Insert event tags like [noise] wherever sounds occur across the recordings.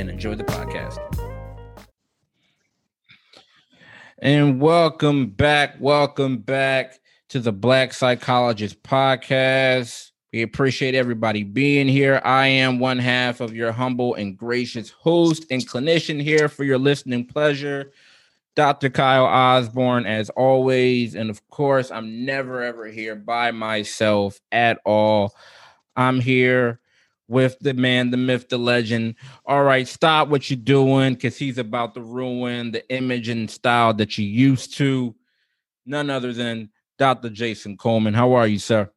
and enjoy the podcast. And welcome back. Welcome back to the Black Psychologist Podcast. We appreciate everybody being here. I am one half of your humble and gracious host and clinician here for your listening pleasure. Dr. Kyle Osborne, as always. And of course, I'm never ever here by myself at all. I'm here with the man, the myth, the legend. All right, stop what you're doing because he's about to ruin the image and style that you used to. None other than Dr. Jason Coleman. How are you, sir?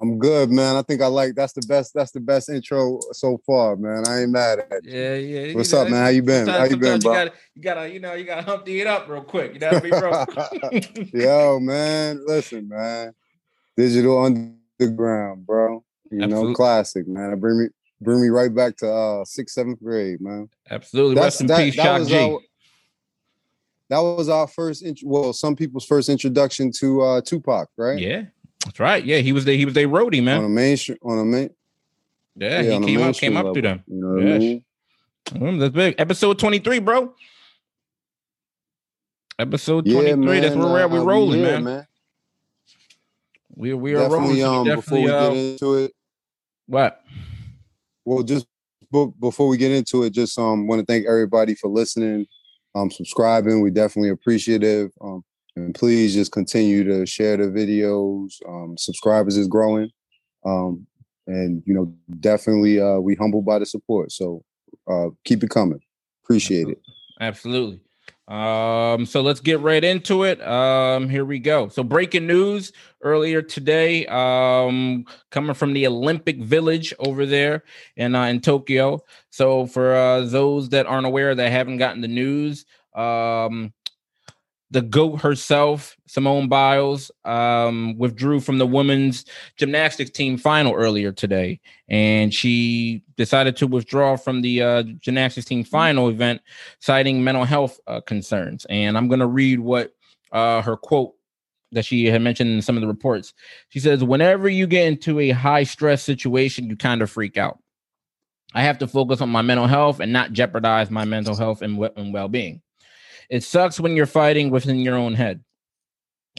I'm good, man. I think I like that's the best. That's the best intro so far, man. I ain't mad at you. Yeah, yeah. What's up, man? How you been? How you been, bro? You gotta, you gotta, you know, you gotta humpty it up real quick. You know what I mean, bro? [laughs] Yo, man. Listen, man. Digital underground, bro. You Absolutely. know, classic, man. It bring me bring me right back to uh sixth, seventh grade, man. Absolutely. That's, Rest in that, peace, that Shock G. Our, that was our first, int- well, some people's first introduction to uh Tupac, right? Yeah, that's right. Yeah, he was the he was a roadie, man. On a main on a main. Yeah, yeah he came up came up to them. You know yeah. I mean? Mm, that's big. Episode 23, bro. Episode 23. Yeah, man, that's where we're at. We're rolling, man. man. We we are rolling. Um, before we uh, get into it. What? Well, just before we get into it, just um want to thank everybody for listening, um, subscribing. We definitely appreciative. Um, and please just continue to share the videos. Um, subscribers is growing. Um, and you know, definitely uh we humbled by the support. So uh keep it coming. Appreciate it. Absolutely. Um, so let's get right into it. Um, here we go. So breaking news earlier today, um, coming from the Olympic Village over there in uh, in Tokyo. So for uh, those that aren't aware that haven't gotten the news, um, the goat herself, Simone Biles, um, withdrew from the women's gymnastics team final earlier today, and she decided to withdraw from the uh, gymnastics team final event, citing mental health uh, concerns. And I'm going to read what uh, her quote that she had mentioned in some of the reports. She says, "Whenever you get into a high stress situation, you kind of freak out. I have to focus on my mental health and not jeopardize my mental health and, and well being." It sucks when you're fighting within your own head.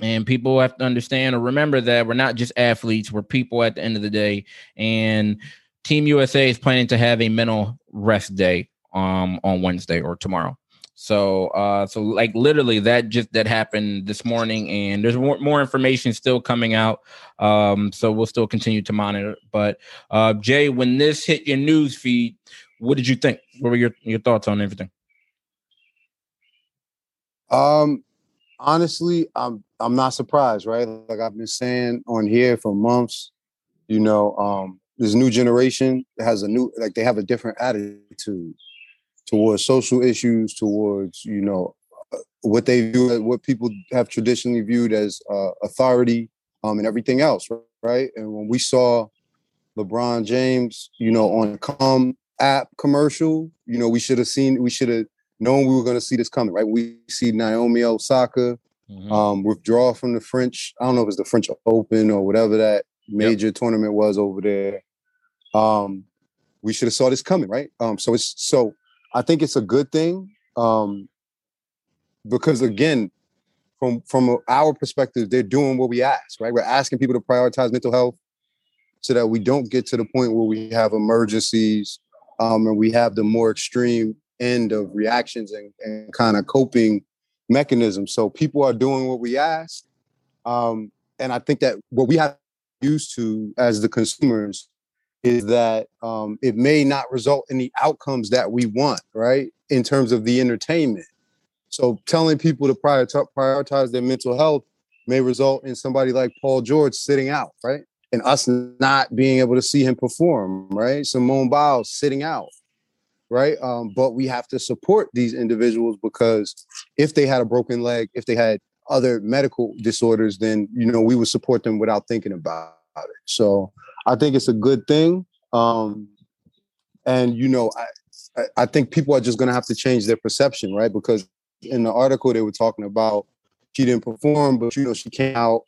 And people have to understand or remember that we're not just athletes, we're people at the end of the day. And Team USA is planning to have a mental rest day um on Wednesday or tomorrow. So uh so like literally that just that happened this morning and there's more, more information still coming out. Um so we'll still continue to monitor. But uh Jay, when this hit your news feed, what did you think? What were your, your thoughts on everything? Um, honestly, I'm I'm not surprised, right? Like I've been saying on here for months, you know, um, this new generation has a new like they have a different attitude towards social issues, towards you know uh, what they view what people have traditionally viewed as uh, authority, um, and everything else, right? And when we saw LeBron James, you know, on the Calm app commercial, you know, we should have seen, we should have knowing we were going to see this coming, right? We see Naomi Osaka mm-hmm. um, withdraw from the French. I don't know if it's the French Open or whatever that major yep. tournament was over there. Um, we should have saw this coming, right? Um, so it's so I think it's a good thing um, because again, from from our perspective, they're doing what we ask, right? We're asking people to prioritize mental health so that we don't get to the point where we have emergencies um, and we have the more extreme end of reactions and, and kind of coping mechanisms. So people are doing what we ask. Um, and I think that what we have used to as the consumers is that um, it may not result in the outcomes that we want, right? In terms of the entertainment. So telling people to prioritize their mental health may result in somebody like Paul George sitting out, right? And us not being able to see him perform, right? Simone Biles sitting out. Right? Um, but we have to support these individuals because if they had a broken leg, if they had other medical disorders, then you know we would support them without thinking about it. So I think it's a good thing. Um, and you know, I I think people are just going to have to change their perception, right? Because in the article they were talking about she didn't perform, but you know she came out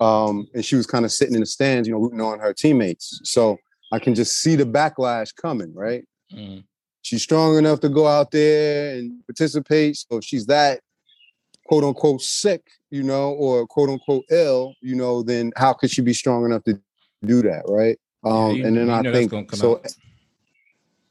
um, and she was kind of sitting in the stands, you know, rooting on her teammates. So I can just see the backlash coming, right? Mm. She's strong enough to go out there and participate. So if she's that quote unquote sick, you know, or quote unquote ill, you know, then how could she be strong enough to do that, right? Um, yeah, you, and then I think so. Out.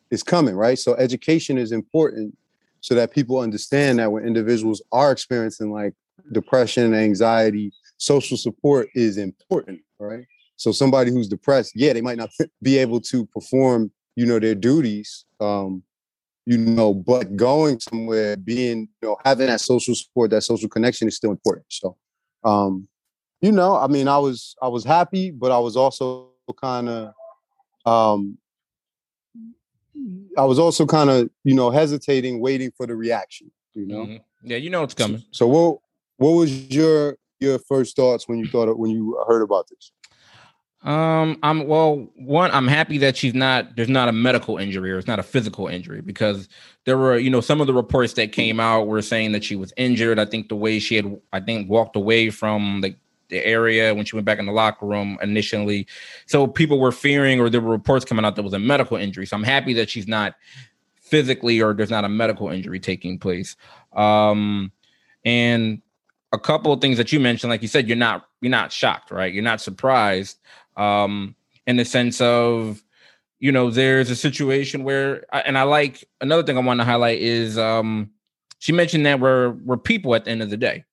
It's coming, right? So education is important so that people understand that when individuals are experiencing like depression, anxiety, social support is important, right? So somebody who's depressed, yeah, they might not [laughs] be able to perform, you know, their duties, um, you know, but going somewhere, being, you know, having that social support, that social connection is still important. So, um, you know, I mean, I was I was happy, but I was also kind of um I was also kind of, you know, hesitating, waiting for the reaction, you know. Mm-hmm. Yeah, you know it's coming. So, so what what was your your first thoughts when you thought of, when you heard about this? Um, I'm well. One, I'm happy that she's not. There's not a medical injury or it's not a physical injury because there were, you know, some of the reports that came out were saying that she was injured. I think the way she had, I think, walked away from the the area when she went back in the locker room initially. So people were fearing, or there were reports coming out that was a medical injury. So I'm happy that she's not physically, or there's not a medical injury taking place. Um, and a couple of things that you mentioned, like you said, you're not you're not shocked, right? You're not surprised, um, in the sense of, you know, there's a situation where, and I like another thing I want to highlight is, um, she mentioned that we're we're people at the end of the day,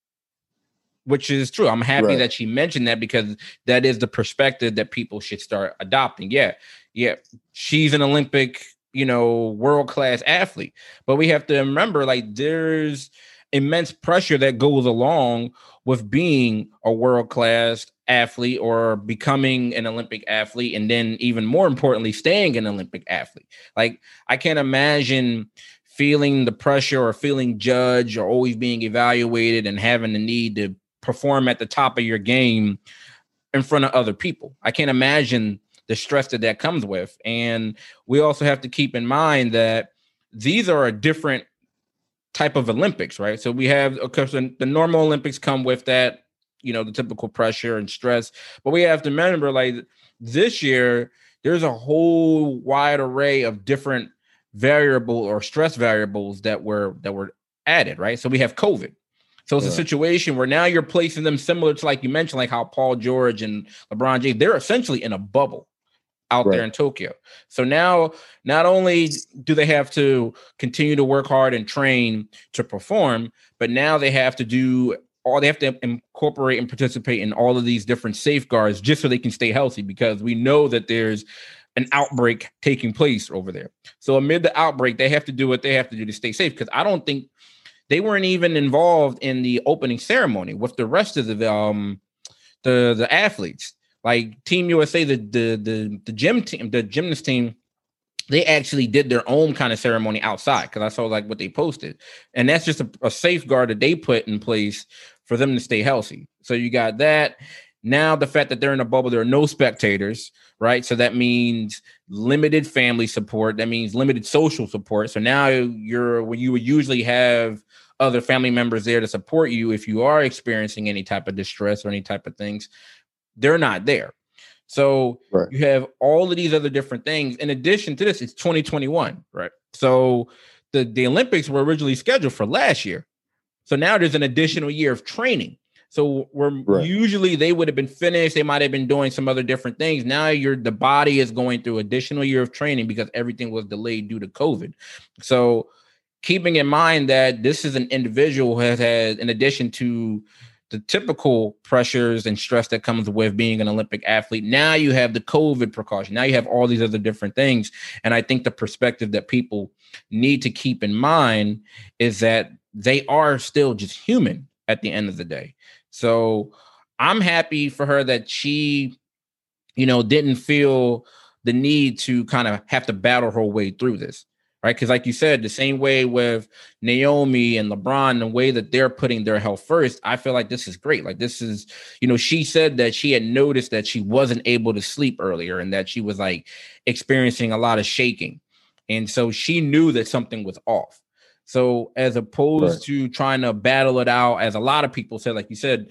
which is true. I'm happy right. that she mentioned that because that is the perspective that people should start adopting. Yeah, yeah, she's an Olympic, you know, world class athlete, but we have to remember, like, there's immense pressure that goes along with being a world class athlete or becoming an Olympic athlete, and then even more importantly, staying an Olympic athlete. Like, I can't imagine feeling the pressure or feeling judged or always being evaluated and having the need to perform at the top of your game in front of other people. I can't imagine the stress that that comes with. And we also have to keep in mind that these are a different type of Olympics, right? So we have, of course, the, normal Olympics come with that, you know, the typical pressure and stress. But we have to remember, like this year, there's a whole wide array of different variable or stress variables that were that were added, right? So we have COVID. So it's right. a situation where now you're placing them similar to like you mentioned, like how Paul George and LeBron James, they're essentially in a bubble out right. there in Tokyo. So now, not only do they have to continue to work hard and train to perform, but now they have to do all they have to incorporate and participate in all of these different safeguards just so they can stay healthy because we know that there's an outbreak taking place over there. So amid the outbreak, they have to do what they have to do to stay safe because I don't think they weren't even involved in the opening ceremony with the rest of the um the the athletes like Team USA, the the the the gym team, the gymnast team, they actually did their own kind of ceremony outside because I saw like what they posted, and that's just a, a safeguard that they put in place for them to stay healthy. So you got that. Now the fact that they're in a bubble, there are no spectators, right? So that means limited family support. That means limited social support. So now you're when you would usually have other family members there to support you if you are experiencing any type of distress or any type of things they're not there. So right. you have all of these other different things. In addition to this, it's 2021, right? So the, the Olympics were originally scheduled for last year. So now there's an additional year of training. So we're right. usually they would have been finished. They might have been doing some other different things. Now you're the body is going through additional year of training because everything was delayed due to COVID. So keeping in mind that this is an individual who has had, in addition to the typical pressures and stress that comes with being an Olympic athlete. Now you have the COVID precaution. Now you have all these other different things. And I think the perspective that people need to keep in mind is that they are still just human at the end of the day. So I'm happy for her that she, you know, didn't feel the need to kind of have to battle her way through this. right? Because, like you said, the same way with Naomi and LeBron, the way that they're putting their health first, I feel like this is great. Like, this is, you know, she said that she had noticed that she wasn't able to sleep earlier and that she was like experiencing a lot of shaking. And so she knew that something was off. So, as opposed right. to trying to battle it out, as a lot of people said, like you said,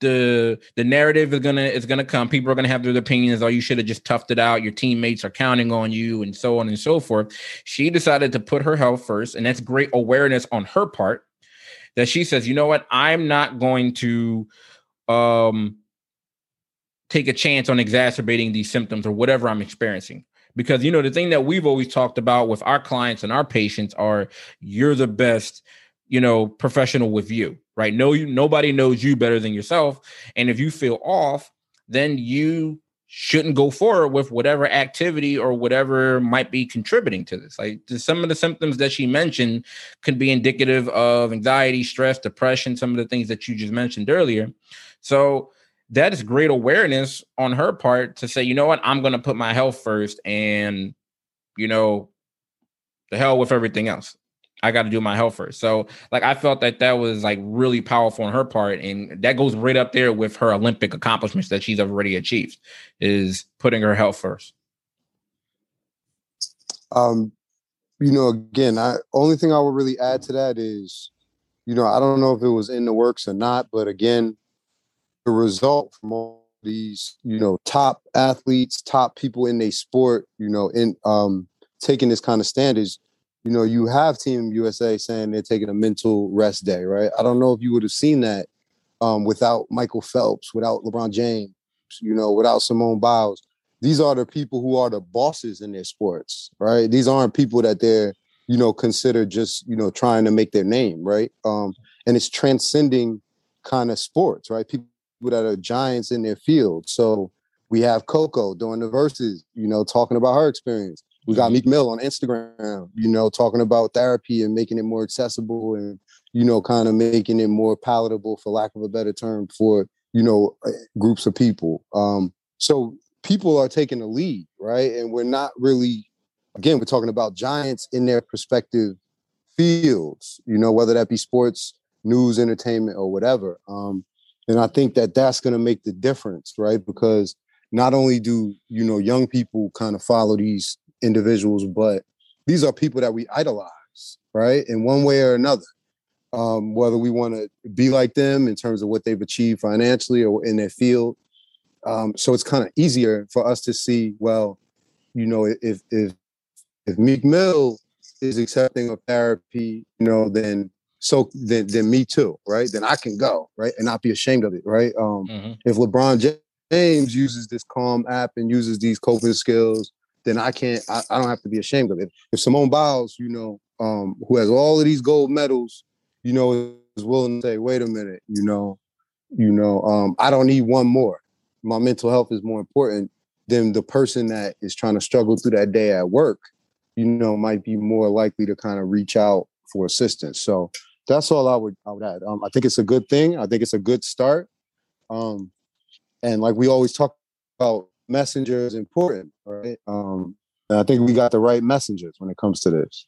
the the narrative is gonna is gonna come. People are gonna have their opinions. Oh, you should have just toughed it out. Your teammates are counting on you, and so on and so forth. She decided to put her health first, and that's great awareness on her part. That she says, you know what, I'm not going to um take a chance on exacerbating these symptoms or whatever I'm experiencing. Because you know the thing that we've always talked about with our clients and our patients are you're the best you know, professional with you, right? No, you nobody knows you better than yourself. And if you feel off, then you shouldn't go forward with whatever activity or whatever might be contributing to this. Like some of the symptoms that she mentioned could be indicative of anxiety, stress, depression, some of the things that you just mentioned earlier. So that is great awareness on her part to say, you know what, I'm going to put my health first and, you know, the hell with everything else. I got to do my health first. So, like, I felt that that was like really powerful on her part, and that goes right up there with her Olympic accomplishments that she's already achieved, is putting her health first. Um, you know, again, I only thing I would really add to that is, you know, I don't know if it was in the works or not, but again, the result from all these, you know, top athletes, top people in a sport, you know, in um taking this kind of stand is you know, you have Team USA saying they're taking a mental rest day, right? I don't know if you would have seen that um, without Michael Phelps, without LeBron James, you know, without Simone Biles. These are the people who are the bosses in their sports, right? These aren't people that they're, you know, consider just, you know, trying to make their name, right? Um, and it's transcending kind of sports, right? People that are giants in their field. So we have Coco doing the verses, you know, talking about her experience. We got Meek Mill on Instagram, you know, talking about therapy and making it more accessible and, you know, kind of making it more palatable, for lack of a better term, for, you know, eh, groups of people. Um, so people are taking the lead, right? And we're not really, again, we're talking about giants in their perspective fields, you know, whether that be sports, news, entertainment, or whatever. Um, and I think that that's going to make the difference, right? Because not only do you know young people kind of follow these individuals, but these are people that we idolize, right? In one way or another. Um, whether we want to be like them in terms of what they've achieved financially or in their field. Um, so it's kind of easier for us to see, well, you know, if if if Meek Mill is accepting of therapy, you know, then so then then me too, right? Then I can go, right, and not be ashamed of it, right? Um, mm-hmm. If LeBron James uses this Calm app and uses these coping skills then I can't. I, I, don't have to be ashamed of it. If Simone Biles, you know, um, who has all of these gold medals, you know, is willing to say, "Wait a minute," you know, you know, um, I don't need one more. My mental health is more important than the person that is trying to struggle through that day at work. You know, might be more likely to kind of reach out for assistance. So that's all I would I would add. Um, I think it's a good thing. I think it's a good start. Um, and like we always talk about messenger is important, right? Um, and I think we got the right messengers when it comes to this.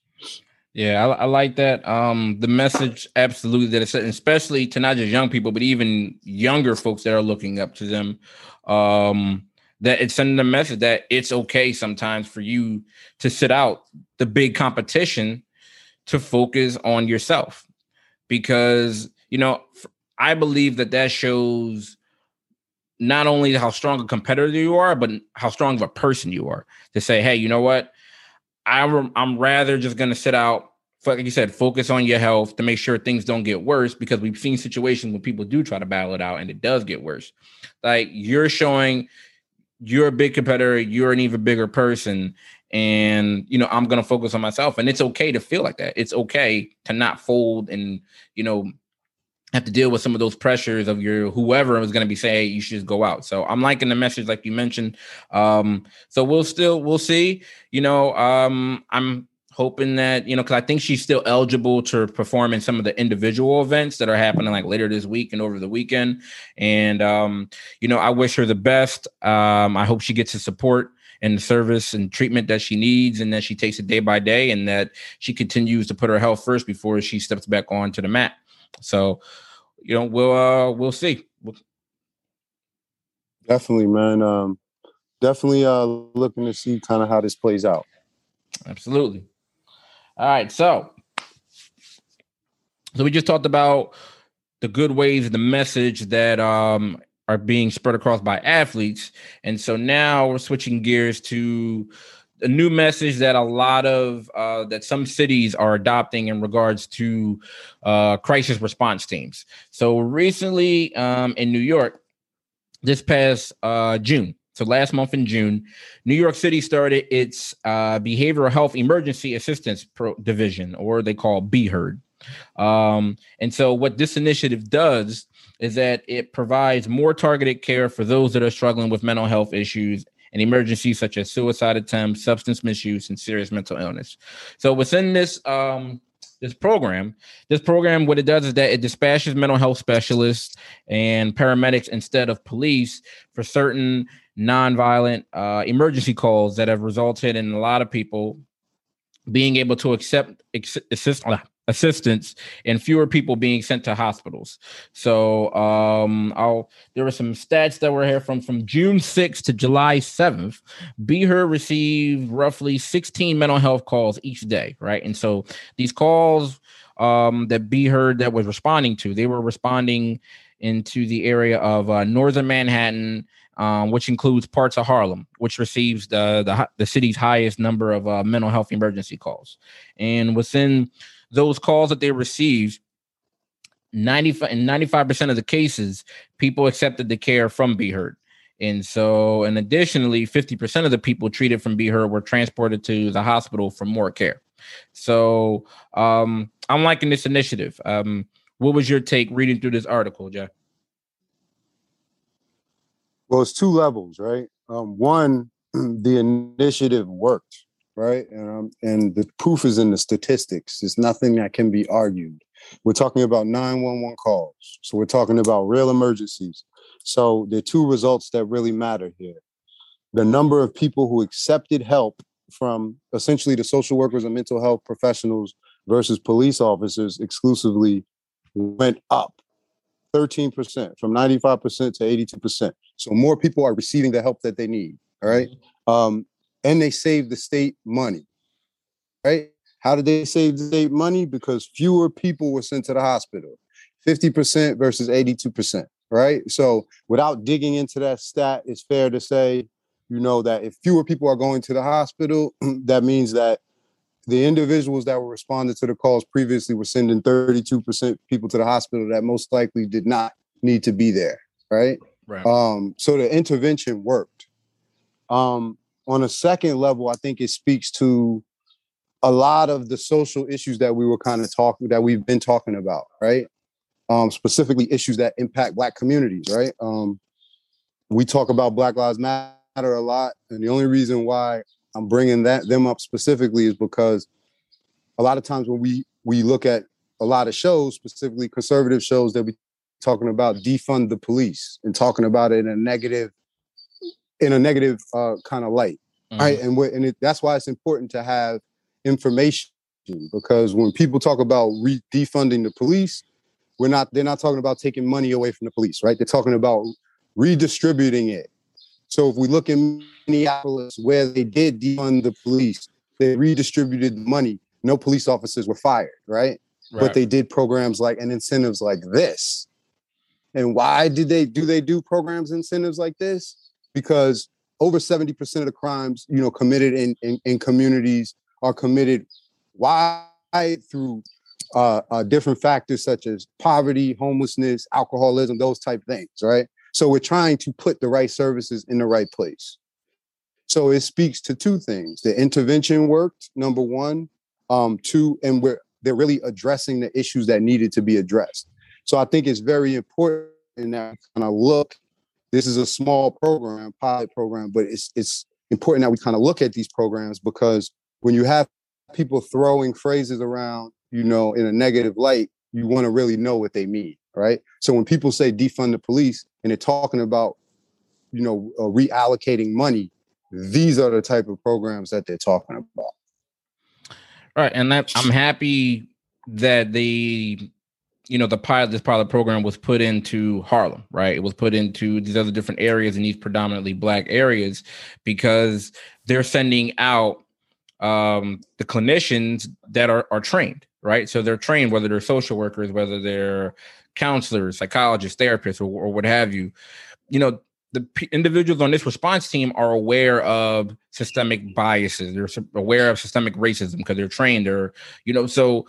Yeah, I, I like that. Um, the message absolutely that it's especially to not just young people, but even younger folks that are looking up to them. Um, that it's sending a message that it's okay sometimes for you to sit out the big competition to focus on yourself because you know I believe that that shows not only how strong a competitor you are, but how strong of a person you are to say, hey, you know what? I'm, I'm rather just going to sit out, like you said, focus on your health to make sure things don't get worse because we've seen situations when people do try to battle it out and it does get worse. Like you're showing you're a big competitor, you're an even bigger person. And, you know, I'm going to focus on myself. And it's okay to feel like that. It's okay to not fold and, you know, have to deal with some of those pressures of your whoever was going to be saying you should just go out. So I'm liking the message, like you mentioned. Um, so we'll still we'll see. You know, um, I'm hoping that you know because I think she's still eligible to perform in some of the individual events that are happening like later this week and over the weekend. And um, you know, I wish her the best. Um, I hope she gets the support and the service and treatment that she needs, and that she takes it day by day, and that she continues to put her health first before she steps back onto the mat. So, you know, we'll uh, we'll see. Definitely, man. Um, definitely uh, looking to see kind of how this plays out. Absolutely. All right, so so we just talked about the good ways, the message that um, are being spread across by athletes, and so now we're switching gears to a new message that a lot of uh, that some cities are adopting in regards to uh, crisis response teams. So recently um, in New York, this past uh, June, so last month in June, New York City started its uh, behavioral health emergency assistance pro- division, or they call B-HEARD. Um, and so, what this initiative does is that it provides more targeted care for those that are struggling with mental health issues and emergencies such as suicide attempts, substance misuse, and serious mental illness. So, within this um, this program, this program, what it does is that it dispatches mental health specialists and paramedics instead of police for certain nonviolent uh, emergency calls that have resulted in a lot of people being able to accept assist, assistance and fewer people being sent to hospitals. So um I'll there were some stats that were here from from June 6th to July 7th. B-HEARD received roughly 16 mental health calls each day, right? And so these calls um that B-HEARD that was responding to, they were responding into the area of uh, northern Manhattan, um, which includes parts of Harlem, which receives the the, the city's highest number of uh, mental health emergency calls. And within those calls that they received, 95 in 95% of the cases, people accepted the care from B-HEARD. And so, and additionally, 50% of the people treated from B-HEARD were transported to the hospital for more care. So um, I'm liking this initiative. Um, what was your take reading through this article, Jack? Well, it's two levels, right? Um, one, [clears throat] the initiative worked right? Um, and the proof is in the statistics. It's nothing that can be argued. We're talking about 911 calls. So we're talking about real emergencies. So the two results that really matter here. The number of people who accepted help from essentially the social workers and mental health professionals versus police officers exclusively went up 13% from 95% to 82%. So more people are receiving the help that they need. All right? mm-hmm. um, and they saved the state money. Right? How did they save the state money? Because fewer people were sent to the hospital, 50% versus 82%. Right. So without digging into that stat, it's fair to say, you know, that if fewer people are going to the hospital, [clears throat] that means that the individuals that were responding to the calls previously were sending 32% people to the hospital that most likely did not need to be there. Right. Right. Um, so the intervention worked. Um, on a second level, I think it speaks to a lot of the social issues that we were kind of talking that we've been talking about, right? Um, specifically issues that impact Black communities, right? Um, we talk about Black Lives Matter a lot, and the only reason why I'm bringing that them up specifically is because a lot of times when we we look at a lot of shows, specifically conservative shows, that we talking about defund the police and talking about it in a negative in a negative uh, kind of light, mm-hmm. right? And and it, that's why it's important to have information because when people talk about re- defunding the police, we're not they're not talking about taking money away from the police, right? They're talking about redistributing it. So if we look in Minneapolis where they did defund the police, they redistributed the money. No police officers were fired, right? right? But they did programs like and incentives like this. And why did they do they do programs incentives like this? Because over 70% of the crimes, you know, committed in, in, in communities are committed why through uh, uh, different factors such as poverty, homelessness, alcoholism, those type things, right? So we're trying to put the right services in the right place. So it speaks to two things: the intervention worked, number one, um, two, and we're they're really addressing the issues that needed to be addressed. So I think it's very important that kind of look this is a small program, pilot program, but it's it's important that we kind of look at these programs because when you have people throwing phrases around, you know, in a negative light, you want to really know what they mean, right? So when people say defund the police and they're talking about, you know, uh, reallocating money, these are the type of programs that they're talking about. All right, and that I'm happy that the you know the pilot this pilot program was put into Harlem, right? It was put into these other different areas in these predominantly black areas because they're sending out um, the clinicians that are are trained, right? So they're trained whether they're social workers, whether they're counselors, psychologists, therapists, or, or what have you. You know, the p- individuals on this response team are aware of systemic biases. They're aware of systemic racism because they're trained. Or you know, so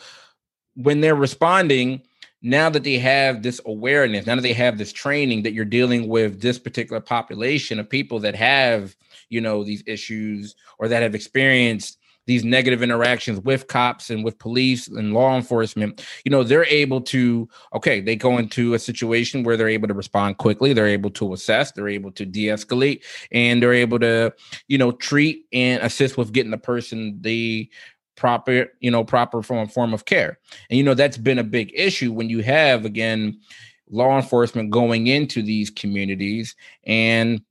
when they're responding, now that they have this awareness, now that they have this training that you're dealing with this particular population of people that have, you know, these issues or that have experienced these negative interactions with cops and with police and law enforcement, you know, they're able to, okay, they go into a situation where they're able to respond quickly, they're able to assess, they're able to de escalate, and they're able to, you know, treat and assist with getting the person the proper, you know, proper form form of care. And you know, that's been a big issue when you have again law enforcement going into these communities and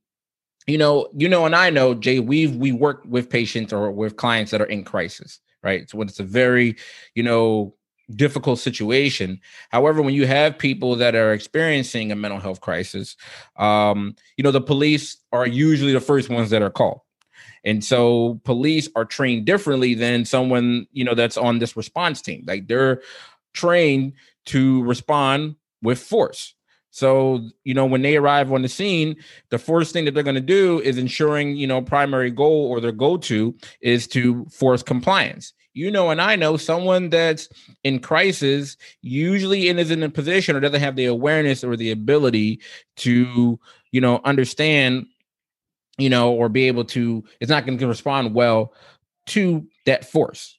you know, you know, and I know, Jay, we've we work with patients or with clients that are in crisis, right? So when it's a very, you know, difficult situation. However, when you have people that are experiencing a mental health crisis, um, you know, the police are usually the first ones that are called. And so police are trained differently than someone, you know, that's on this response team. Like they're trained to respond with force. So, you know, when they arrive on the scene, the first thing that they're going to do is ensuring, you know, primary goal or their go to is to force compliance. You know, and I know someone that's in crisis usually is in a position or doesn't have the awareness or the ability to, you know, understand, you know, or be able to, it's not going to respond well to that force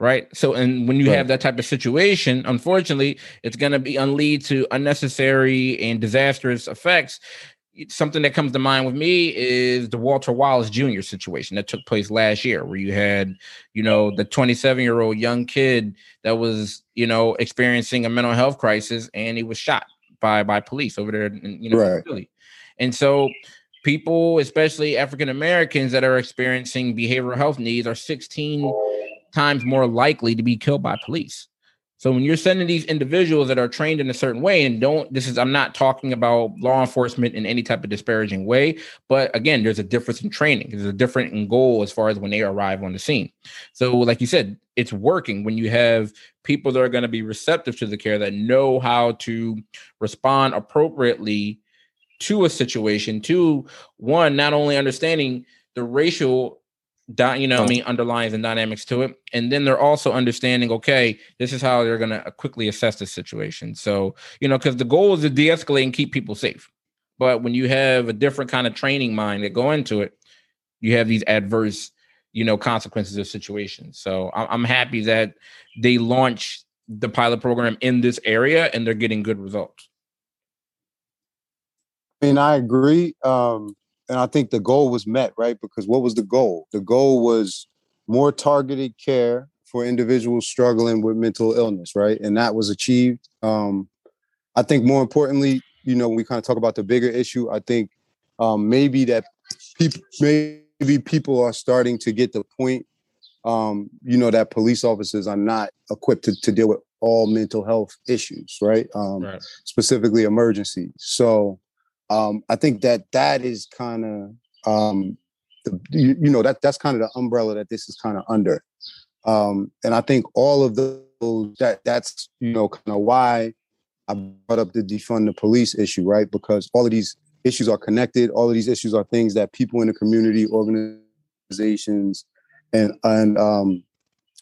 right so and when you right. have that type of situation unfortunately it's going to be lead to unnecessary and disastrous effects something that comes to mind with me is the walter wallace jr situation that took place last year where you had you know the 27 year old young kid that was you know experiencing a mental health crisis and he was shot by by police over there in you know right. Philly. and so people especially african americans that are experiencing behavioral health needs are 16 times more likely to be killed by police. So when you're sending these individuals that are trained in a certain way and don't this is I'm not talking about law enforcement in any type of disparaging way, but again, there's a difference in training. There's a different in goal as far as when they arrive on the scene. So like you said, it's working when you have people that are going to be receptive to the care that know how to respond appropriately to a situation to one not only understanding the racial you know, I mean, underlines and dynamics to it. And then they're also understanding, okay, this is how they're going to uh, quickly assess the situation. So, you know, because the goal is to de escalate and keep people safe. But when you have a different kind of training mind that go into it, you have these adverse, you know, consequences of situations. So I'm happy that they launched the pilot program in this area and they're getting good results. I mean, I agree. Um, and I think the goal was met, right? Because what was the goal? The goal was more targeted care for individuals struggling with mental illness, right? And that was achieved. Um, I think more importantly, you know, we kind of talk about the bigger issue. I think um, maybe that people, maybe people are starting to get the point, um, you know, that police officers are not equipped to, to deal with all mental health issues, right? Um, right. Specifically emergencies. So um, I think that that is kind of um, you, you, know that that's kind of the umbrella that this is kind of under, um, and I think all of those that that's you know kind of why I brought up the defund the police issue, right? Because all of these issues are connected. All of these issues are things that people in the community, organizations, and and um,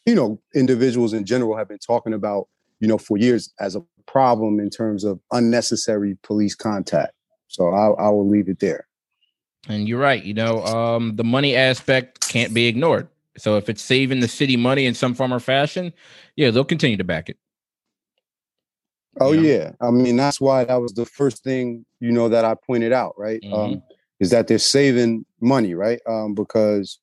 you know individuals in general have been talking about you know for years as a problem in terms of unnecessary police contact so I, I will leave it there. And you're right. You know, um, the money aspect can't be ignored. So if it's saving the city money in some form or fashion, yeah, they'll continue to back it. Oh yeah, I mean that's why that was the first thing you know that I pointed out, right? Mm-hmm. Um, is that they're saving money, right? Um, because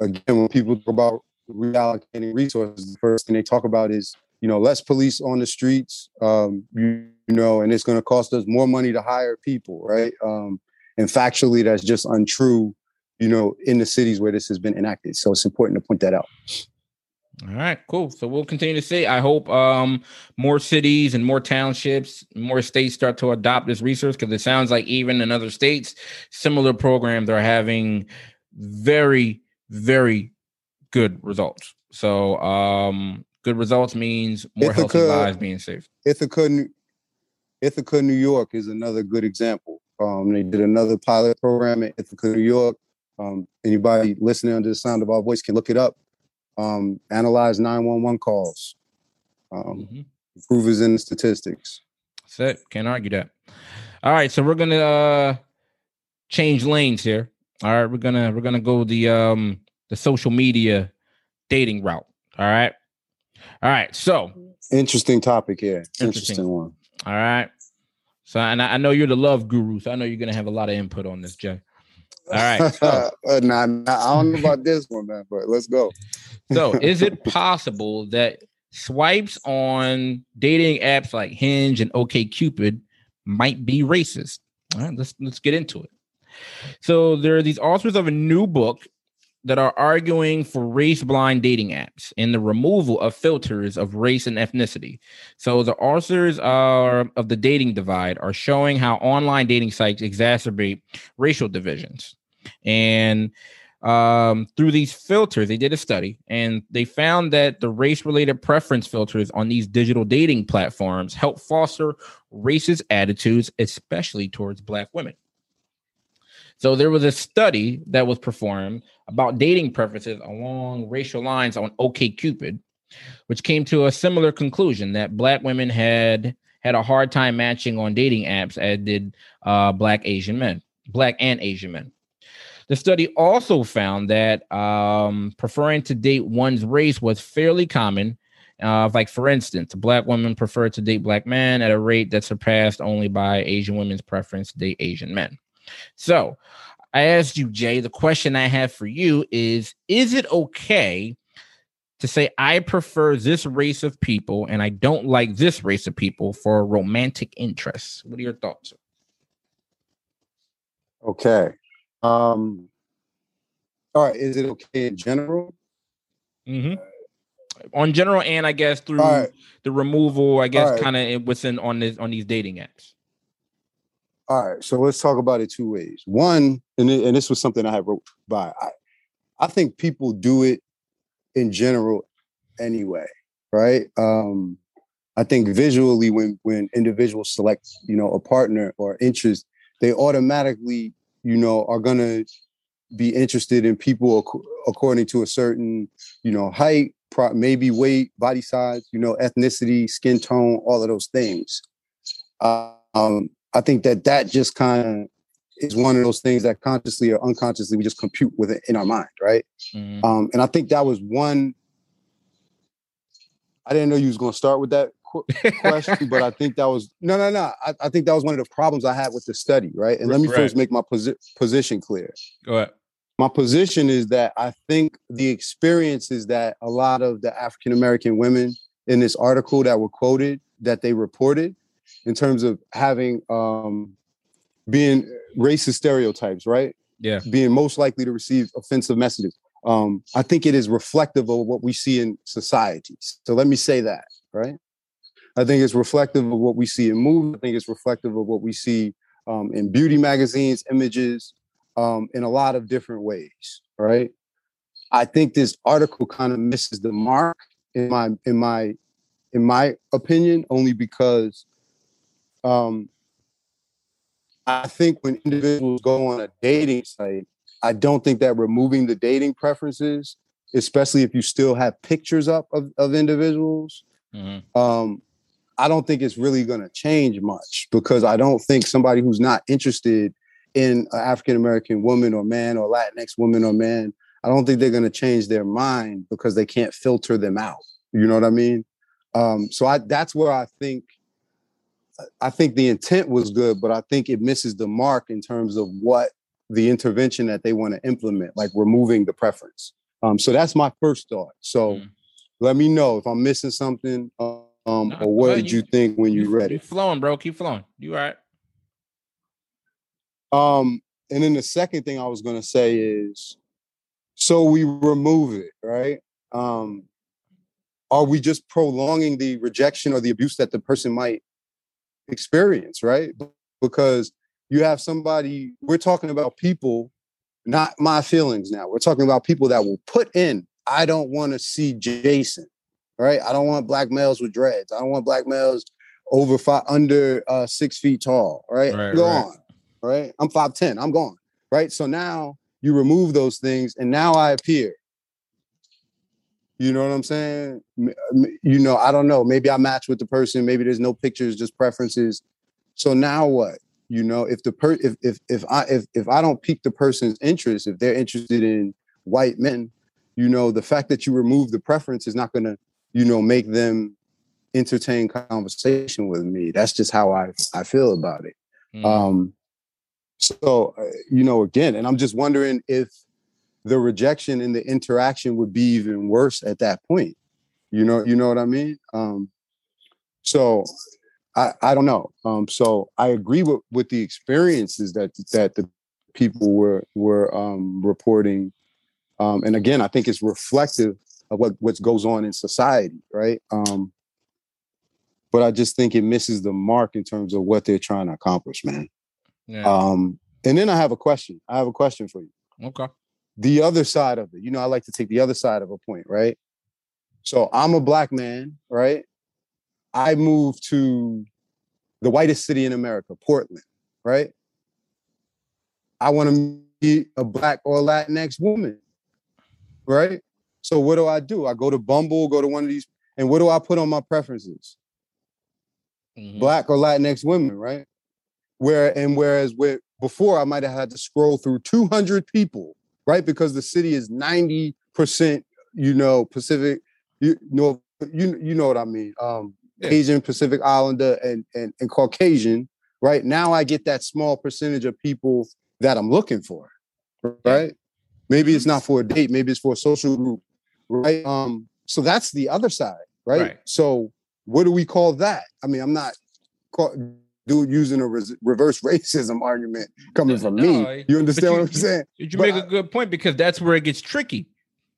again, when people talk about reallocating resources, the first thing they talk about is you know less police on the streets, um, you you know, and it's going to cost us more money to hire people, right? Um, and factually, that's just untrue you know, in the cities where this has been enacted. So it's important to point that out. All right, cool. So we'll continue to see. I hope um, more cities and more townships, more states start to adopt this research because it sounds like even in other states, similar programs are having very, very good results. So um, good results means more Ithaca, healthy lives being saved. Ithaca, Ithaca, New York is another good example. Um, they did another pilot program in Ithaca, New York. Um, anybody listening under the sound of our voice can look it up um, analyze 911 calls, um, mm-hmm. in statistics. That's it. Can't argue that. All right, so we're gonna uh, change lanes here. All right, we're gonna we're gonna go the um the social media dating route. All right, all right. So interesting topic here. Interesting, interesting one. All right. So and I, I know you're the love guru, so I know you're gonna have a lot of input on this, Jay. All right. [laughs] So. Uh, nah, nah, I don't know about this one, man, but let's go. so, is it [laughs] possible that swipes on dating apps like Hinge and OKCupid might be racist? All right, let's let's get into it. So, there are these authors of a new book that are arguing for race blind dating apps and the removal of filters of race and ethnicity. So the authors are of the dating divide are showing how online dating sites exacerbate racial divisions. And um, through these filters, they did a study and they found that the race related preference filters on these digital dating platforms help foster racist attitudes, especially towards Black women. So there was a study that was performed about dating preferences along racial lines on OKCupid, which came to a similar conclusion that Black women had had a hard time matching on dating apps as did uh, Black Asian men, Black and Asian men. The study also found that um, preferring to date one's race was fairly common. Uh, like, for instance, black women prefer to date black men at a rate that surpassed only by Asian women's preference to date Asian men. So, I asked you, Jay, the question I have for you is Is it okay to say I prefer this race of people and I don't like this race of people for romantic interests? What are your thoughts? Okay. Um, all right. Is it okay in general? Mm-hmm. On general, and I guess through right. the removal, I guess, right. kind of within on this on these dating apps. All right, so let's talk about it two ways. One, and and this was something I had wrote by. I, I think people do it in general anyway, right? Um, I think visually, when when individuals select, you know, a partner or interest, they automatically you know, are going to be interested in people ac- according to a certain, you know, height, pro- maybe weight, body size, you know, ethnicity, skin tone, all of those things. Um, I think that that just kind of is one of those things that consciously or unconsciously we just compute with it in our mind, right? Mm-hmm. Um, and I think that was one. I didn't know you was going to start with that question, but I think that was no, no, no. I, I, think that was one of the problems I had with the study, right? And let me right. first make my posi- position clear. Go ahead. My position is that I think the experiences that a lot of the African American women in this article that were quoted that they reported in terms of having um, being racist stereotypes, right? Yeah. Being most likely to receive offensive messages. Um, I think it is reflective of what we see in societies. So let me say that, right? I think it's reflective of what we see in movies. I think it's reflective of what we see um, in beauty magazines, images, um, in a lot of different ways. Right. I think this article kind of misses the mark in my in my in my opinion, only because um, I think when individuals go on a dating site, I don't think that removing the dating preferences, especially if you still have pictures up of, of individuals, mm-hmm. um, I don't think it's really going to change much because I don't think somebody who's not interested in an African American woman or man or Latinx woman or man, I don't think they're going to change their mind because they can't filter them out. You know what I mean? Um, so I that's where I think I think the intent was good, but I think it misses the mark in terms of what the intervention that they want to implement, like removing the preference. Um, so that's my first thought. So mm. let me know if I'm missing something. Um, no, or what did you, you, think when you, you read it? flowing, bro. Keep flowing. You all right? Um, and then the second thing I was gonna say is, so we remove it, right? Um, are we just prolonging the rejection or the abuse that the person might experience, right? Because you have somebody, we're talking about people, not my feelings now. We're talking about people that will put in, I don't want to see Jason, right? I don't want black males with dreads. I don't want black males over five, under uh, six feet tall, right? right Go right. on, right? I'm 5'10, I'm gone, right? So now you remove those things and now I appear. You know what I'm saying? You know, I don't know. Maybe I match with the person. Maybe there's no pictures, just preferences. So now what? You know, if the per if if if I if if I don't pique the person's interest, if they're interested in white men, you know, the fact that you remove the preference is not gonna, you know, make them entertain conversation with me. That's just how I I feel about it. Mm. Um so uh, you know, again, and I'm just wondering if the rejection and the interaction would be even worse at that point. You know, you know what I mean? Um, so I, I don't know. Um, so I agree with, with the experiences that that the people were were um, reporting. Um, and again, I think it's reflective of what what goes on in society, right? Um, but I just think it misses the mark in terms of what they're trying to accomplish, man. Yeah. Um, and then I have a question. I have a question for you. Okay the other side of it. You know, I like to take the other side of a point, right? So I'm a black man, right? I moved to the whitest city in America, Portland, right? I want to meet a black or Latinx woman, right? So what do I do? I go to Bumble, go to one of these, and what do I put on my preferences? Mm-hmm. Black or Latinx women, right? Where and whereas with before I might have had to scroll through 200 people right? Because the city is 90%, you know, Pacific, you know, you, you know what I mean. Um, yeah. Asian, Pacific Islander, and, and and Caucasian, right? Now I get that small percentage of people that I'm looking for, right? Maybe it's not for a date, maybe it's for a social group, right? Um, so that's the other side, right? right. So what do we call that? I mean, I'm not call, dude using a res- reverse [laughs] racism argument coming from no, me. You understand what I'm saying? You but make I, a good point because that's where it gets tricky.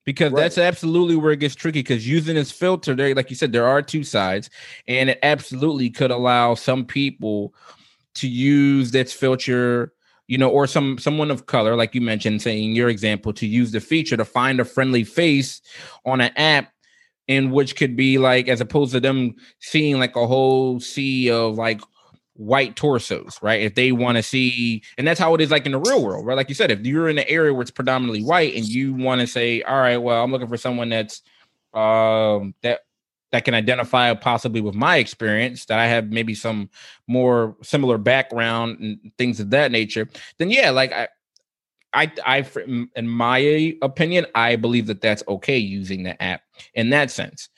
Because right. that's absolutely where it gets tricky. Because using this filter, there, like you said, there are two sides, and it absolutely could allow some people to use this filter you know, or some someone of color, like you mentioned, saying your example, to use the feature to find a friendly face on an app in which could be like, as opposed to them seeing like a whole sea of like white torsos, right? If they want to see, and that's how it is like in the real world, right? Like you said, if you're in an area where it's predominantly white and you want to say, all right, well, I'm looking for someone that's um that that can identify possibly with my experience, that I have maybe some more similar background and things of that nature, then yeah, like I I, I, in my opinion, I believe that that's okay using the app in that sense.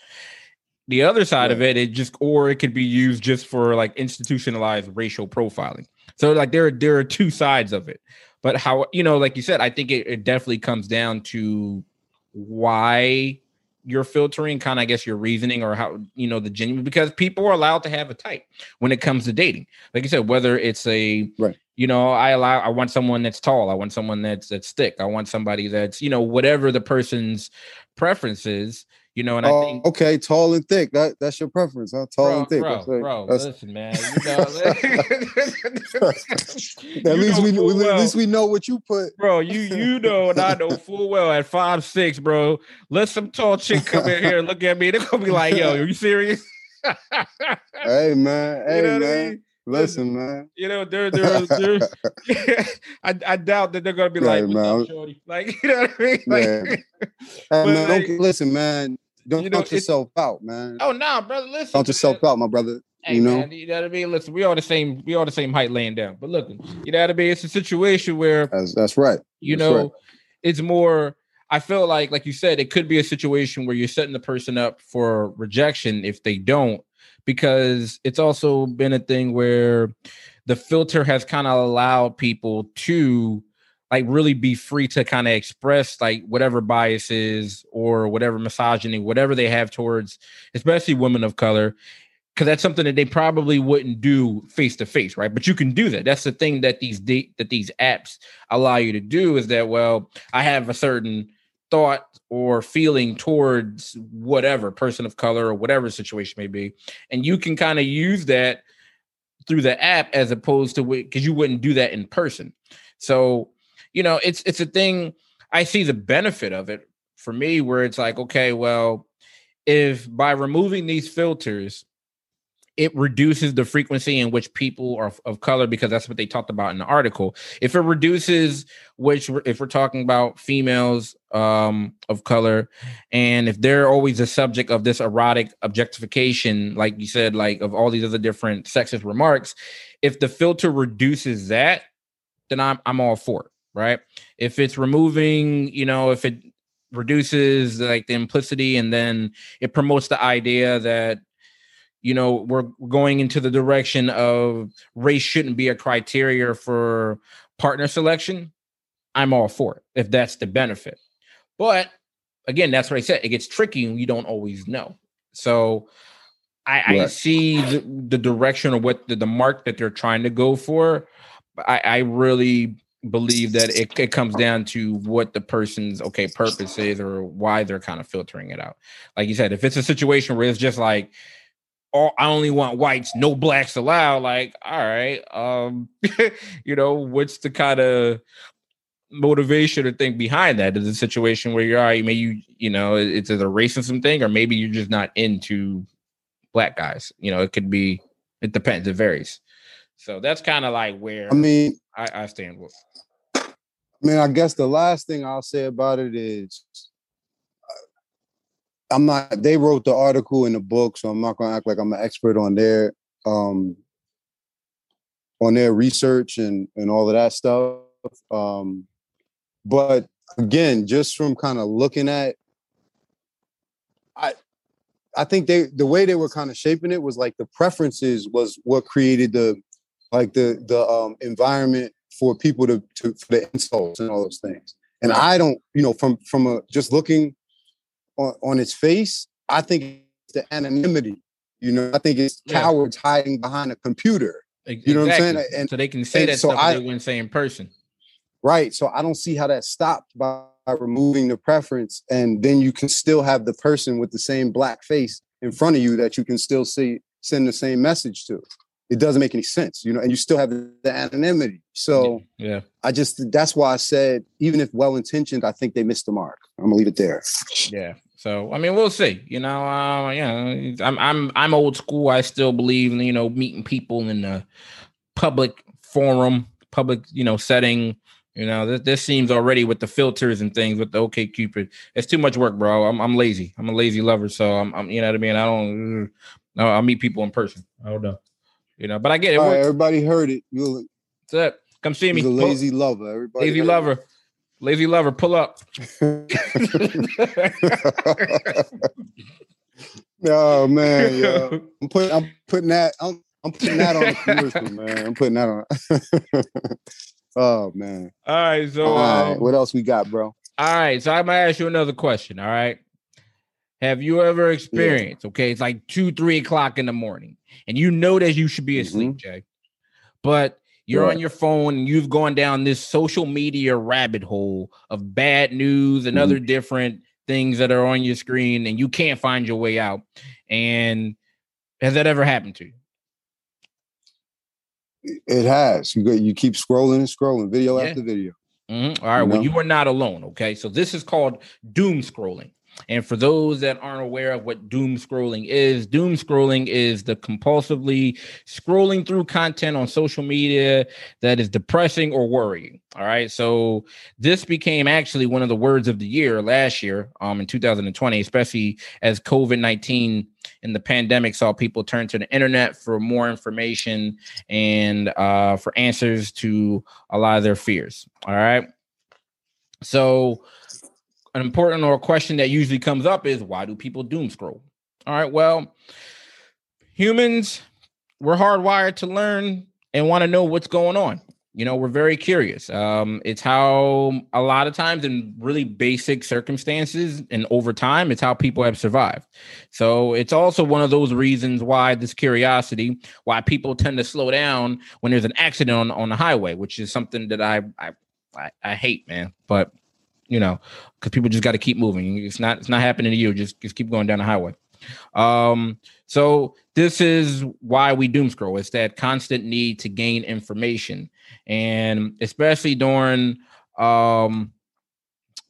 The other side yeah. of it, it just or it could be used just for like institutionalized racial profiling. So like there are there are two sides of it. But how you know, like you said, I think it, it definitely comes down to why you're filtering, kind of I guess your reasoning or how you know the genuine because people are allowed to have a type when it comes to dating. Like you said, whether it's a right you know i allow i want someone that's tall i want someone that's that's thick i want somebody that's you know whatever the person's preferences you know, and I oh, think oh, okay, tall and thick. That that's your preference, huh? Tall bro, and thick. Bro, bro, that's... listen, man. You know, [laughs] [laughs] at least we well. at least we know what you put, bro. You you know, and I know full well at five six, bro. Let some tall chick come in here and look at me. They're gonna be like, "Yo, are [laughs] you serious?" hey man, hey you know man. Listen, man. You know, they're they're, they're [laughs] [laughs] I, I doubt that they're gonna be like, man. shorty? Like, [laughs] you know what I mean? Like, hey, man, like, don't listen, man. Don't you know, count yourself out, man. Oh no, nah, brother. Listen. Count yourself out, my brother. Hey, you know, man, you know what I mean. Listen, we all the same. We all the same height, laying down. But look, you know what I mean. It's a situation where that's, that's right. You that's know, right. it's more. I feel like, like you said, it could be a situation where you're setting the person up for rejection if they don't, because it's also been a thing where the filter has kind of allowed people to like really be free to kind of express like whatever biases or whatever misogyny, whatever they have towards, especially women of color, because that's something that they probably wouldn't do face to face, right? But you can do that. That's the thing that these de- that these apps allow you to do is that well, I have a certain thought or feeling towards whatever person of color or whatever situation may be, and you can kind of use that through the app as opposed to because you wouldn't do that in person. So you know, it's it's a thing. I see the benefit of it for me, where it's like, okay, well, if by removing these filters it reduces the frequency in which people are of color because that's what they talked about in the article. If it reduces which if we're talking about females um, of color and if they're always a subject of this erotic objectification like you said like of all these other different sexist remarks if the filter reduces that then i'm i'm all for it right? If it's removing you know if it reduces like the implicity and then it promotes the idea that you know we're going into the direction of race shouldn't be a criteria for partner selection i'm all for it if that's the benefit. But again that's what i said it gets tricky and you don't always know. So i, right. I see the, the, direction of what the, the mark that they're trying to go for. I, I really believe that it, it comes down to what the person's okay purpose is or why they're kind of filtering it out. Like you said if it's a situation where it's just like all I only want whites, no blacks allowed. Like, all right, um, [laughs] you know, what's the kind of motivation or thing behind that? Is a situation where you're all right, maybe you, you know, it's a racism thing, or maybe you're just not into black guys. You know, it could be, it depends, it varies. So that's kind of like where I mean I, I stand with. I mean, I guess the last thing I'll say about it is I'm not. They wrote the article in the book, so I'm not going to act like I'm an expert on their um, on their research and and all of that stuff. Um, but again, just from kind of looking at, I I think they the way they were kind of shaping it was like the preferences was what created the like the the um, environment for people to to for the insults and all those things. And I don't, you know, from from a just looking on, on its face, I think it's the anonymity. You know, I think it's yeah. cowards hiding behind a computer. Exactly. You know what I'm saying? And so they can say that so stuff I, they wouldn't say in person. Right. So I don't see how that stopped by, by removing the preference, and then you can still have the person with the same black face in front of you that you can still see send the same message to. It doesn't make any sense, you know, and you still have the, the anonymity. So yeah, I just that's why I said even if well intentioned, I think they missed the mark. I'm gonna leave it there. Yeah. So I mean, we'll see. You know, uh, you know, I'm I'm I'm old school. I still believe in you know meeting people in the public forum, public you know setting. You know, this, this seems already with the filters and things with the OKCupid. It's too much work, bro. I'm I'm lazy. I'm a lazy lover, so I'm, I'm you know what I mean. I don't. No, I meet people in person. I don't know. You know, but I get it. Right, everybody heard it. You What's up? Come see me. lazy lover. Everybody lazy lover. It. Lazy lover, pull up. [laughs] oh man, yeah. [laughs] I'm putting I'm putting that I'm I'm putting that on the [laughs] commercial, man. I'm putting that on. oh man. All right, so all right, um, what else we got, bro? All right, so I'm gonna ask you another question. All right. Have you ever experienced, yeah. okay, it's like two, three o'clock in the morning, and you know that you should be asleep, mm-hmm. Jay, but you're on your phone and you've gone down this social media rabbit hole of bad news and mm-hmm. other different things that are on your screen and you can't find your way out. And has that ever happened to you? It has. You go, you keep scrolling and scrolling, video yeah. after video. Mm-hmm. All right. You well, know? you are not alone. Okay. So this is called doom scrolling. And for those that aren't aware of what doom scrolling is, doom scrolling is the compulsively scrolling through content on social media that is depressing or worrying. All right. So this became actually one of the words of the year last year, um, in 2020, especially as COVID 19 and the pandemic saw people turn to the internet for more information and uh, for answers to a lot of their fears. All right. So an important or a question that usually comes up is why do people doom scroll? All right, well, humans we're hardwired to learn and want to know what's going on. you know we're very curious um, it's how a lot of times in really basic circumstances and over time it's how people have survived so it's also one of those reasons why this curiosity why people tend to slow down when there's an accident on, on the highway which is something that i i i, I hate man but you know because people just got to keep moving. It's not it's not happening to you. Just just keep going down the highway. Um, so this is why we doom scroll. It's that constant need to gain information, and especially during, um,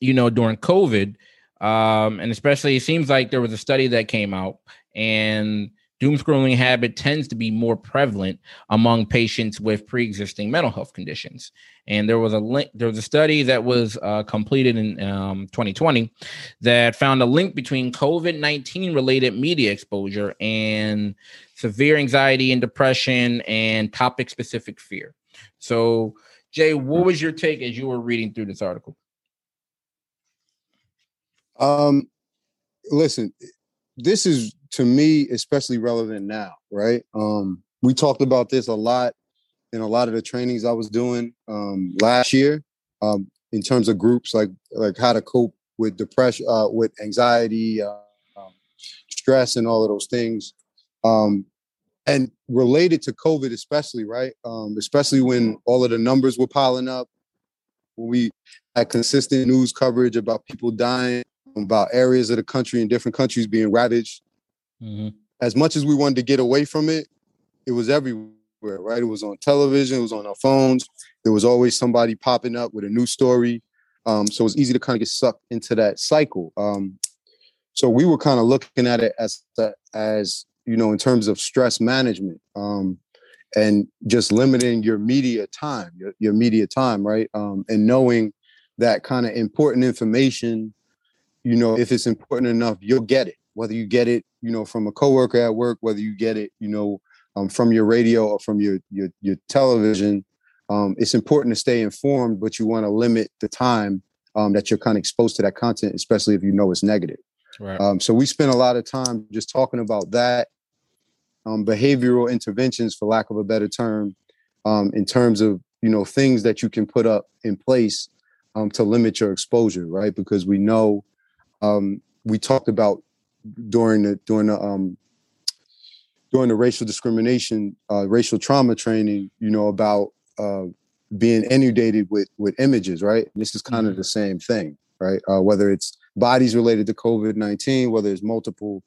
you know, during COVID, um, and especially it seems like there was a study that came out, and doom scrolling habit tends to be more prevalent among patients with pre-existing mental health conditions. And there was a link there was a study that was uh, completed in um, 2020 that found a link between covid-19 related media exposure and severe anxiety and depression and topic specific fear. So jay what was your take as you were reading through this article? Um listen this is to me especially relevant now, right? Um, we talked about this a lot in a lot of the trainings I was doing um, last year um, in terms of groups like like how to cope with depression, uh, with anxiety, uh, stress, and all of those things. Um, and related to COVID, especially right, um, especially when all of the numbers were piling up, when we had consistent news coverage about people dying, about areas of the country and different countries being ravaged Mm-hmm. As much as we wanted to get away from it, it was everywhere, right? It was on television, it was on our phones. There was always somebody popping up with a new story. Um, so it was easy to kind of get sucked into that cycle. Um, so we were kind of looking at it as as you know in terms of stress management um, and just limiting your media time, your, your media time, right? Um, and knowing that kind of important information, you know, if it's important enough, you'll get it whether you get it, you know, from a coworker at work, whether you get it, you know, um, from your radio or from your your, your television. Um, it's important to stay informed, but you want to limit the time um, that you're kind of exposed to that content, especially if you know it's negative. Right. Um, so we spend a lot of time just talking about that, um, behavioral interventions, for lack of a better term, um, in terms of you know things that you can put up in place to limit your exposure, right? Because we know we talked about during the during the um during the racial discrimination, uh, racial trauma training, you know, about uh, being inundated with with images, right? This is kind mm-hmm. of the same thing, right? Uh, whether it's bodies related to COVID nineteen, whether it's multiple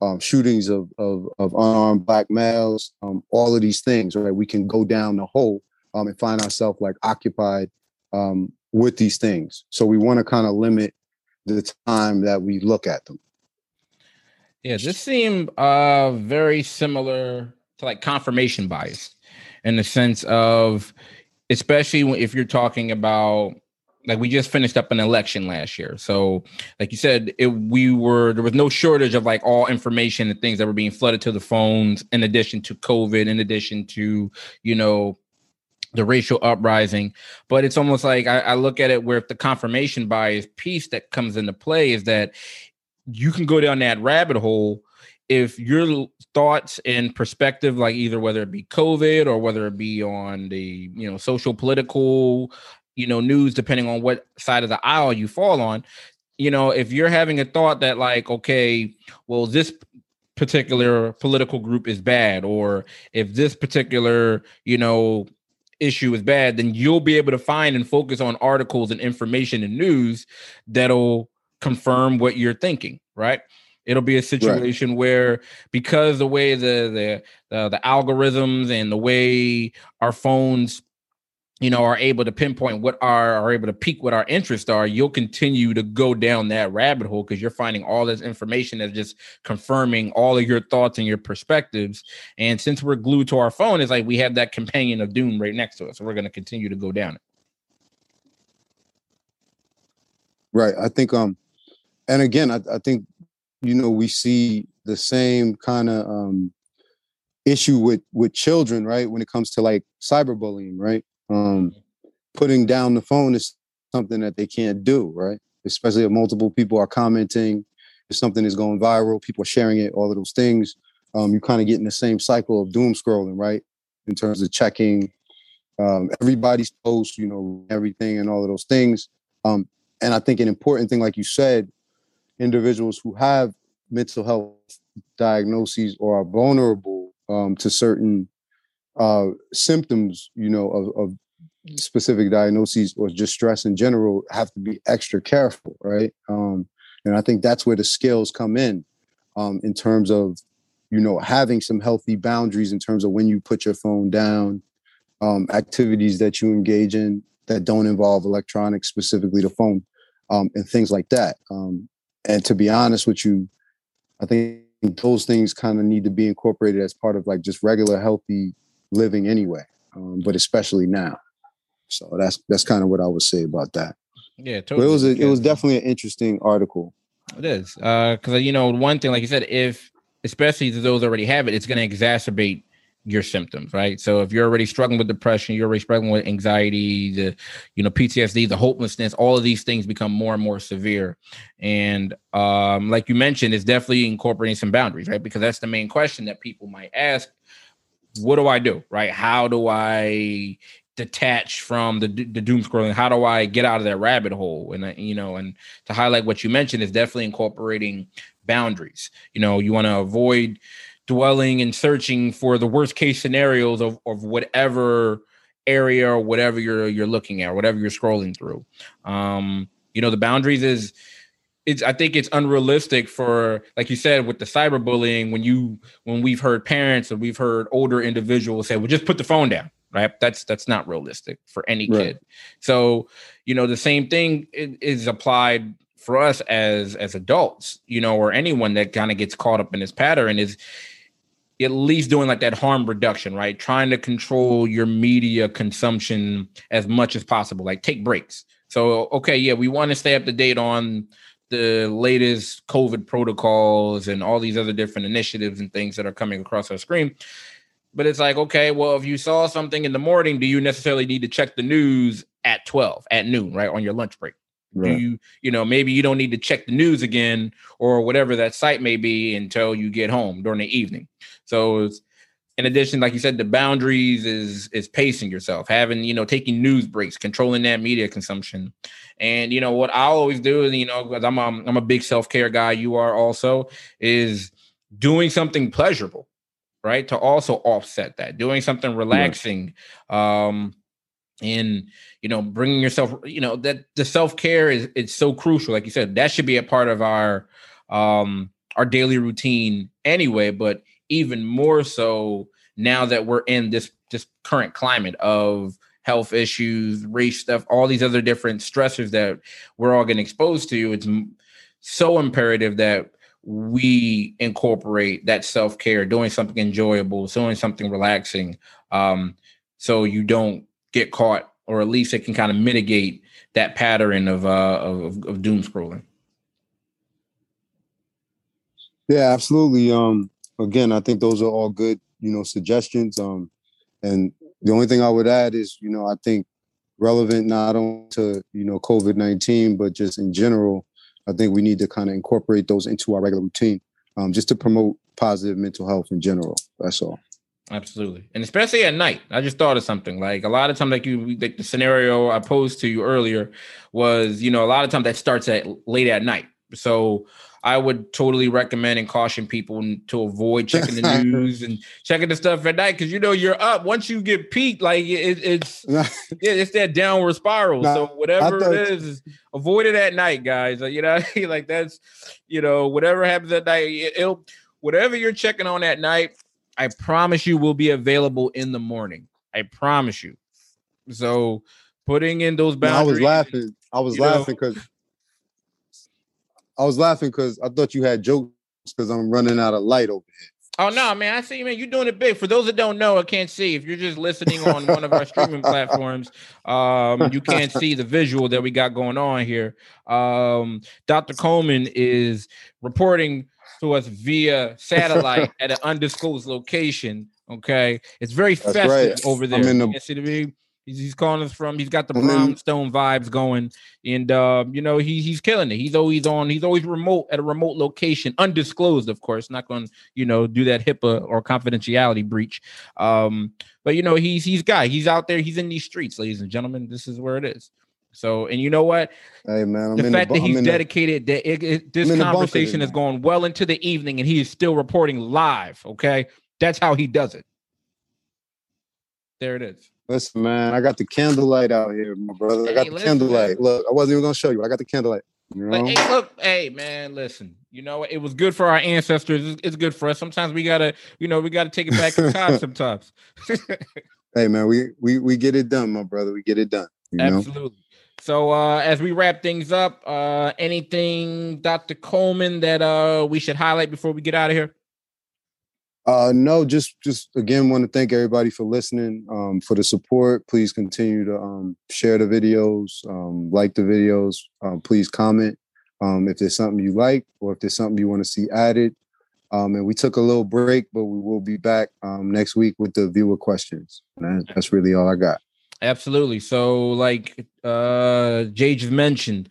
um, shootings of, of, of unarmed black males, um, all of these things, right? We can go down the hole um, and find ourselves like occupied um, with these things. So we want to kind of limit the time that we look at them. Yeah, this seemed uh very similar to like confirmation bias in the sense of especially if you're talking about like we just finished up an election last year. So like you said it, we were there was no shortage of like all information and things that were being flooded to the phones in addition to covid in addition to you know the racial uprising. But it's almost like I, I look at it where if the confirmation bias piece that comes into play is that you can go down that rabbit hole if your thoughts and perspective like either whether it be covid or whether it be on the you know social political you know news depending on what side of the aisle you fall on you know if you're having a thought that like okay well this particular political group is bad or if this particular you know issue is bad then you'll be able to find and focus on articles and information and news that'll confirm what you're thinking, right? It'll be a situation right. where because the way the the uh, the algorithms and the way our phones you know are able to pinpoint what are are able to peak what our interests are you'll continue to go down that rabbit hole because you're finding all this information that's just confirming all of your thoughts and your perspectives and since we're glued to our phone it's like we have that companion of doom right next to us so we're going to continue to go down it right i think um and again, I, I think you know we see the same kind of um, issue with with children, right? When it comes to like cyberbullying, right? Um, putting down the phone is something that they can't do, right? Especially if multiple people are commenting, if something is going viral, people are sharing it, all of those things. Um, you kind of get in the same cycle of doom scrolling, right? In terms of checking um, everybody's post, you know, everything and all of those things. Um, and I think an important thing, like you said, individuals who have mental health diagnoses or are vulnerable um, to certain uh, symptoms, you know, of, of specific diagnoses or just stress in general have to be extra careful, right? Um, and I think that's where the skills come in, um, in terms of, you know, having some healthy boundaries in terms of when you put your phone down, um, activities that you engage in that don't involve electronics, specifically the phone, um, and things like that. Um, and to be honest with you, I think those things kind of need to be incorporated as part of like just regular healthy living anyway, um, but especially now. So that's that's kind of what I would say about that. Yeah, totally. But it was a, it was definitely an interesting article. It is because uh, you know one thing, like you said, if especially those already have it, it's going to exacerbate your symptoms, right? So if you're already struggling with depression, you're already struggling with anxiety, the you know PTSD, the hopelessness, all of these things become more and more severe. And um, like you mentioned, it's definitely incorporating some boundaries, right? Because that's the main question that people might ask: What do I do, right? How do I detach from the the doom scrolling? How do I get out of that rabbit hole? And uh, you know, and to highlight what you mentioned is definitely incorporating boundaries. You know, you want to avoid dwelling and searching for the worst case scenarios of, of whatever area or whatever you're you're looking at, whatever you're scrolling through. Um, you know, the boundaries is it's I think it's unrealistic for like you said with the cyberbullying when you when we've heard parents or we've heard older individuals say, well, just put the phone down. Right. That's that's not realistic for any right. kid. So, you know, the same thing is applied for us as as adults, you know, or anyone that kind of gets caught up in this pattern is at least doing like that harm reduction, right? Trying to control your media consumption as much as possible. Like take breaks. So, okay, yeah, we want to stay up to date on the latest COVID protocols and all these other different initiatives and things that are coming across our screen. But it's like, okay, well, if you saw something in the morning, do you necessarily need to check the news at 12 at noon, right? On your lunch break? Right. Do you, you know, maybe you don't need to check the news again or whatever that site may be until you get home during the evening. So in addition, like you said, the boundaries is is pacing yourself, having, you know, taking news breaks, controlling that media consumption. And you know what I always do, is you know, because I'm a, I'm a big self-care guy, you are also, is doing something pleasurable, right? To also offset that, doing something relaxing. Um and you know bringing yourself you know that the self-care is it's so crucial like you said that should be a part of our um our daily routine anyway but even more so now that we're in this this current climate of health issues race stuff all these other different stressors that we're all getting exposed to it's so imperative that we incorporate that self-care doing something enjoyable doing something relaxing um so you don't get caught, or at least it can kind of mitigate that pattern of uh of, of doom scrolling. Yeah, absolutely. Um, again, I think those are all good, you know, suggestions. Um, and the only thing I would add is, you know, I think relevant not only to you know COVID nineteen, but just in general, I think we need to kind of incorporate those into our regular routine, um, just to promote positive mental health in general. That's all. Absolutely, and especially at night. I just thought of something like a lot of times, like you, like the scenario I posed to you earlier was, you know, a lot of times that starts at late at night. So I would totally recommend and caution people to avoid checking the [laughs] news and checking the stuff at night because you know you're up once you get piqued. Like it, it's [laughs] it's that downward spiral. so whatever thought, it is, avoid it at night, guys. You know, [laughs] like that's you know whatever happens at night, it'll whatever you're checking on at night I promise you will be available in the morning. I promise you. So putting in those boundaries. I was laughing. I was laughing because I was laughing because I thought you had jokes because I'm running out of light over here. Oh no, man! I see, you man. You're doing it big. For those that don't know, I can't see. If you're just listening on one of our streaming platforms, um, you [laughs] can't see the visual that we got going on here. Um, Dr. Coleman is reporting to us via satellite at an undisclosed location. Okay, it's very That's festive right. over there. I'm in the- you see the He's, he's calling us from. He's got the brownstone vibes going, and uh, you know he he's killing it. He's always on. He's always remote at a remote location, undisclosed, of course. Not going to you know do that HIPAA or confidentiality breach. Um, but you know he's he's guy. He's out there. He's in these streets, ladies and gentlemen. This is where it is. So, and you know what? Hey man, I'm the fact the, that he's dedicated, the, that it, it, this conversation is going well into the evening, and he is still reporting live. Okay, that's how he does it. There it is. Listen, man, I got the candlelight out here, my brother. I got the listen, candlelight. Man. Look, I wasn't even gonna show you. I got the candlelight. You know? But, hey, look, hey, man, listen. You know, it was good for our ancestors. It's, good for us. Sometimes we gotta, you know, we gotta take it back to time. [laughs] Sometimes. [laughs] hey, man, we we we get it done, my brother. We get it done. Absolutely. Know? So uh as we wrap things up, uh anything Dr. Coleman that uh we should highlight before we get out of here? Uh, no, just just again want to thank everybody for listening, um, for the support. Please continue to um, share the videos, um, like the videos. Um, please comment um, if there's something you like or if there's something you want to see added. Um, and we took a little break, but we will be back next week with the viewer questions. That's really all I got. Absolutely. So, like uh, just mentioned,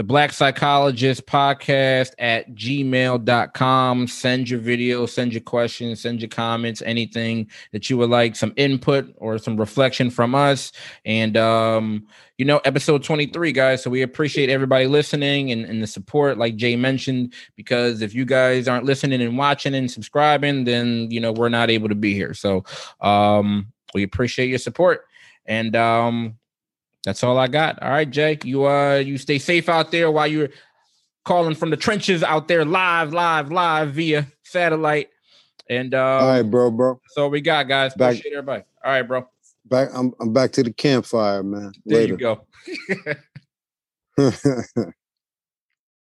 the Black Psychologist podcast at gmail.com. Send your video, send your questions, send your comments, anything that you would like, some input or some reflection from us. And, um, you know, episode 23, guys. So we appreciate everybody listening and, and the support, like Jay mentioned, because if you guys aren't listening and watching and subscribing, then, you know, we're not able to be here. So, um, we appreciate your support. And, um, that's all I got. All right, Jay. You uh you stay safe out there while you're calling from the trenches out there live, live, live via satellite. And uh all right, bro, bro. So we got guys. Back, Appreciate everybody. All right, bro. Back I'm I'm back to the campfire, man. There Later. you go. [laughs] [laughs]